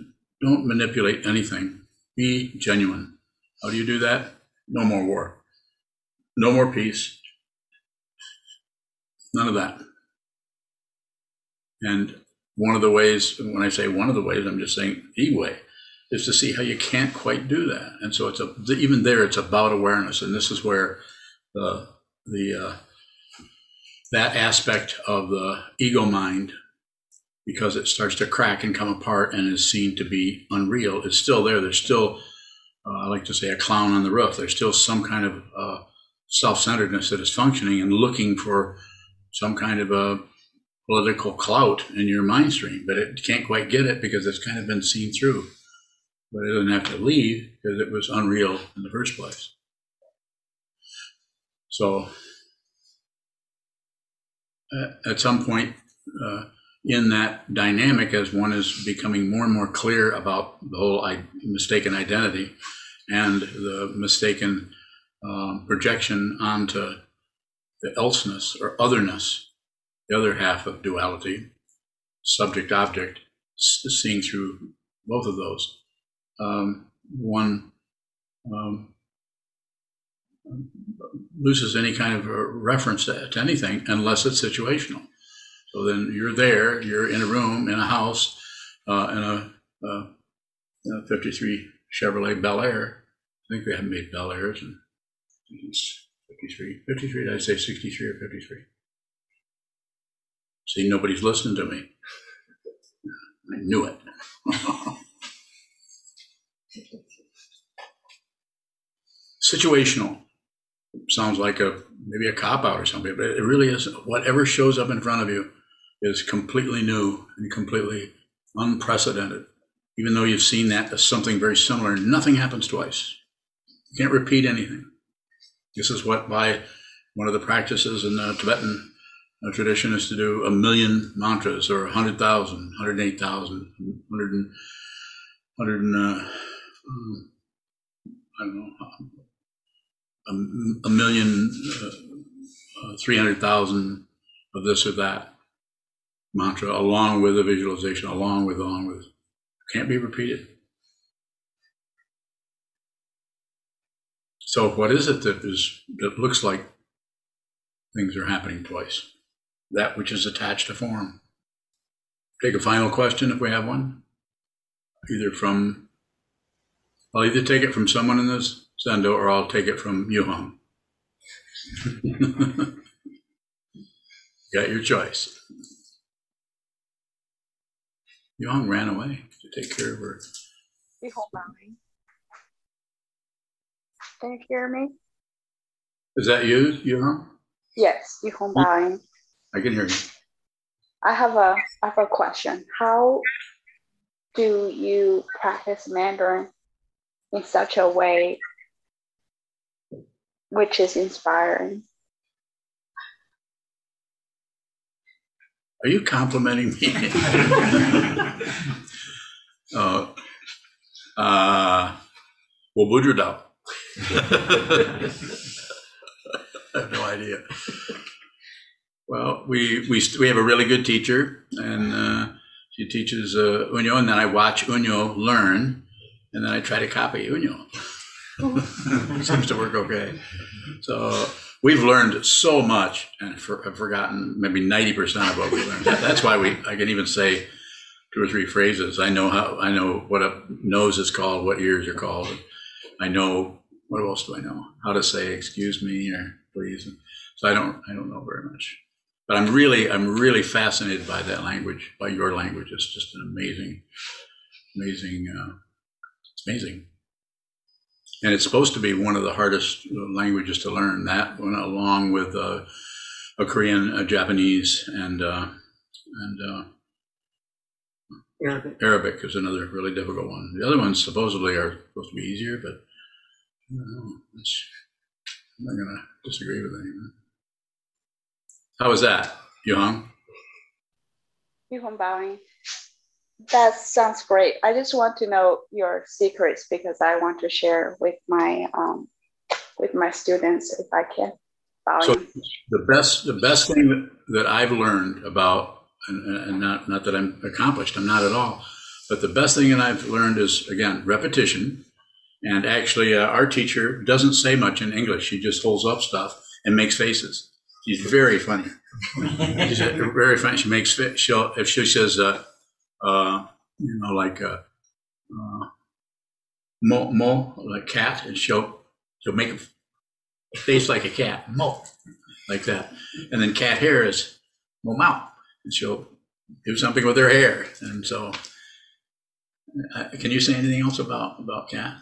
Don't manipulate anything. Be genuine. How do you do that? No more war. No more peace. None of that. And one of the ways, when I say one of the ways, I'm just saying the way, is to see how you can't quite do that. And so it's a, even there, it's about awareness. And this is where the, the, uh, that aspect of the ego mind, because it starts to crack and come apart and is seen to be unreal, is still there. There's still, uh, I like to say, a clown on the roof. There's still some kind of uh, self centeredness that is functioning and looking for some kind of a political clout in your mind stream, but it can't quite get it because it's kind of been seen through. But it doesn't have to leave because it was unreal in the first place. So at some point uh, in that dynamic, as one is becoming more and more clear about the whole I- mistaken identity and the mistaken um, projection onto the elseness or otherness, the other half of duality, subject object, seeing through both of those. Um, one um, loses any kind of reference to, to anything unless it's situational. So then you're there, you're in a room, in a house, uh, in a, uh, a 53 Chevrolet Bel Air. I think they haven't made Bel Airs, it's 53. 53, did I say 63 or 53? See, nobody's listening to me. I knew it. Situational sounds like a maybe a cop out or something, but it really is. Whatever shows up in front of you is completely new and completely unprecedented. Even though you've seen that as something very similar, nothing happens twice. You can't repeat anything. This is what by one of the practices in the Tibetan uh, tradition is to do a million mantras or 100,000, 108,000, 100 and, 100 and, uh, um, I don't know, a, a million, uh, uh, 300,000 of this or that mantra, along with the visualization, along with, along with. Can't be repeated. So what is it that is that looks like things are happening twice? That which is attached to form. Take a final question if we have one. Either from I'll either take it from someone in this Zendo or I'll take it from Yuhong. Got your choice. Yuhong ran away to take care of her. Can you hear me? Is that you, Yuhong? Yes, Baoing. I can hear you. I have a I have a question. How do you practice Mandarin in such a way which is inspiring? Are you complimenting me? uh, uh, well, Woodrow I have no idea. Well, we, we, we have a really good teacher, and uh, she teaches uh, Unyo, and then I watch Unyo learn, and then I try to copy Unyo. Oh. Seems to work okay. So we've learned so much, and for, I've forgotten maybe 90% of what we learned. That- That's why we, I can even say two or three phrases. I know how, I know what a nose is called, what ears are called. I know, what else do I know? How to say excuse me or please. So I don't, I don't know very much. But I'm really, I'm really fascinated by that language, by your language. It's just an amazing, amazing, uh, it's amazing. And it's supposed to be one of the hardest languages to learn. That one, along with uh, a Korean, a Japanese, and uh, and uh, Arabic. Arabic is another really difficult one. The other ones supposedly are supposed to be easier, but I don't know. I'm not going to disagree with anyone. How was that, Young? Nihon bowing. That sounds great. I just want to know your secrets because I want to share with my um, with my students if I can. So the best, the best thing that, that I've learned about, and, and not not that I'm accomplished, I'm not at all, but the best thing that I've learned is again repetition. And actually, uh, our teacher doesn't say much in English. She just holds up stuff and makes faces. She's very funny. She's very funny. She makes she'll if she says, uh, uh, you know, like uh, uh, mo mo like cat, and she'll she'll make a face like a cat, mo, like that. And then cat hair is mo mau, and she'll do something with her hair. And so, uh, can you say anything else about about cat?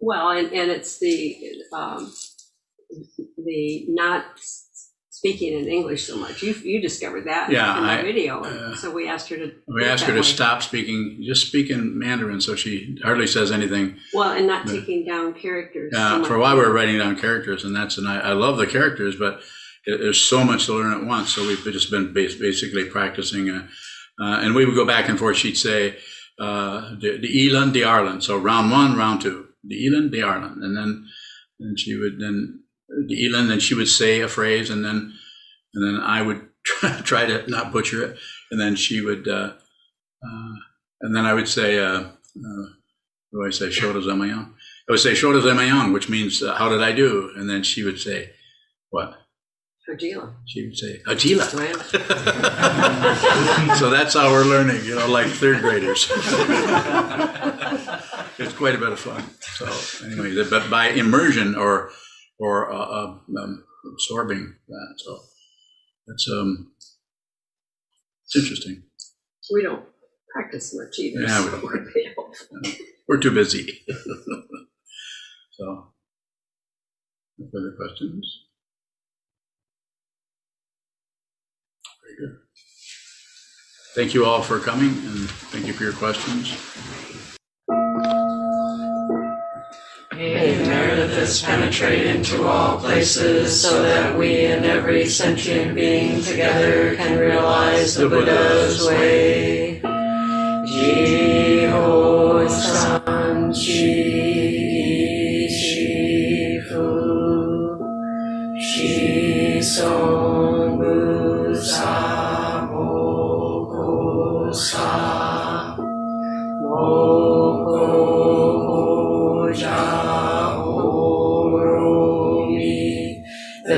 Well, and, and it's the um, the not speaking in English so much. You you discovered that Yeah, in the video, uh, so we asked her to. We asked her to way. stop speaking, just speak in Mandarin, so she hardly says anything. Well, and not Yeah. taking down characters. so Yeah, much. for a while we were writing down characters, and that's and I, I love the characters, but it, there's so much to learn at once. So we've just been bas- basically practicing, uh, uh, and we would go back and forth. She'd say uh, the the Elan, the Arlen. So round one, round two, the Elan, the Arlen, and then and she would then Elan, then she would say a phrase, and then and then I would try to not butcher it, and then she would, uh, uh, and then I would say, uh, uh, what do I say, Shoda Zamayang? I would say Shoda Zamayang, which means uh, how did I do? And then she would say, what? Ajila. She would say, Ajila. So that's how we're learning, you know, like third graders. it's quite a bit of fun. So anyway, but by immersion or or uh, uh, um, absorbing that, so that's um, it's interesting. We don't practice much either. Yeah, we so don't we're practice. We're too busy. so, no further questions? Very good. Thank you all for coming and thank you for your questions. Meredith penetrate into all places so that we and every sentient being together can realize the Buddha's way. Jiho san chi shi son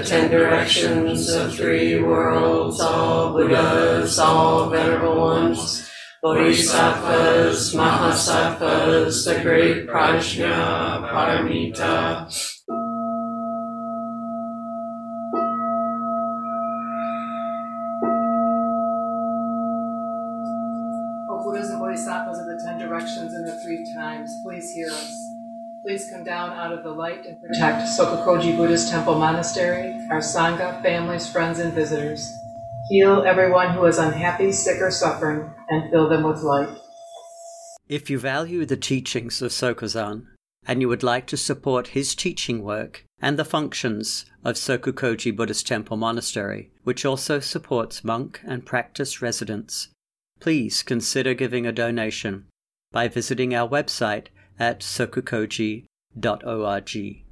ten directions of three worlds, all Buddhas, all venerable ones, Bodhisattvas, Mahasattvas, the great Prajna, Paramita. Please come down out of the light and protect Sokukoji Buddhist Temple Monastery, our Sangha, families, friends, and visitors. Heal everyone who is unhappy, sick, or suffering, and fill them with light. If you value the teachings of Sokuzan and you would like to support his teaching work and the functions of Sokukoji Buddhist Temple Monastery, which also supports monk and practice residents, please consider giving a donation by visiting our website at sokukoji.org.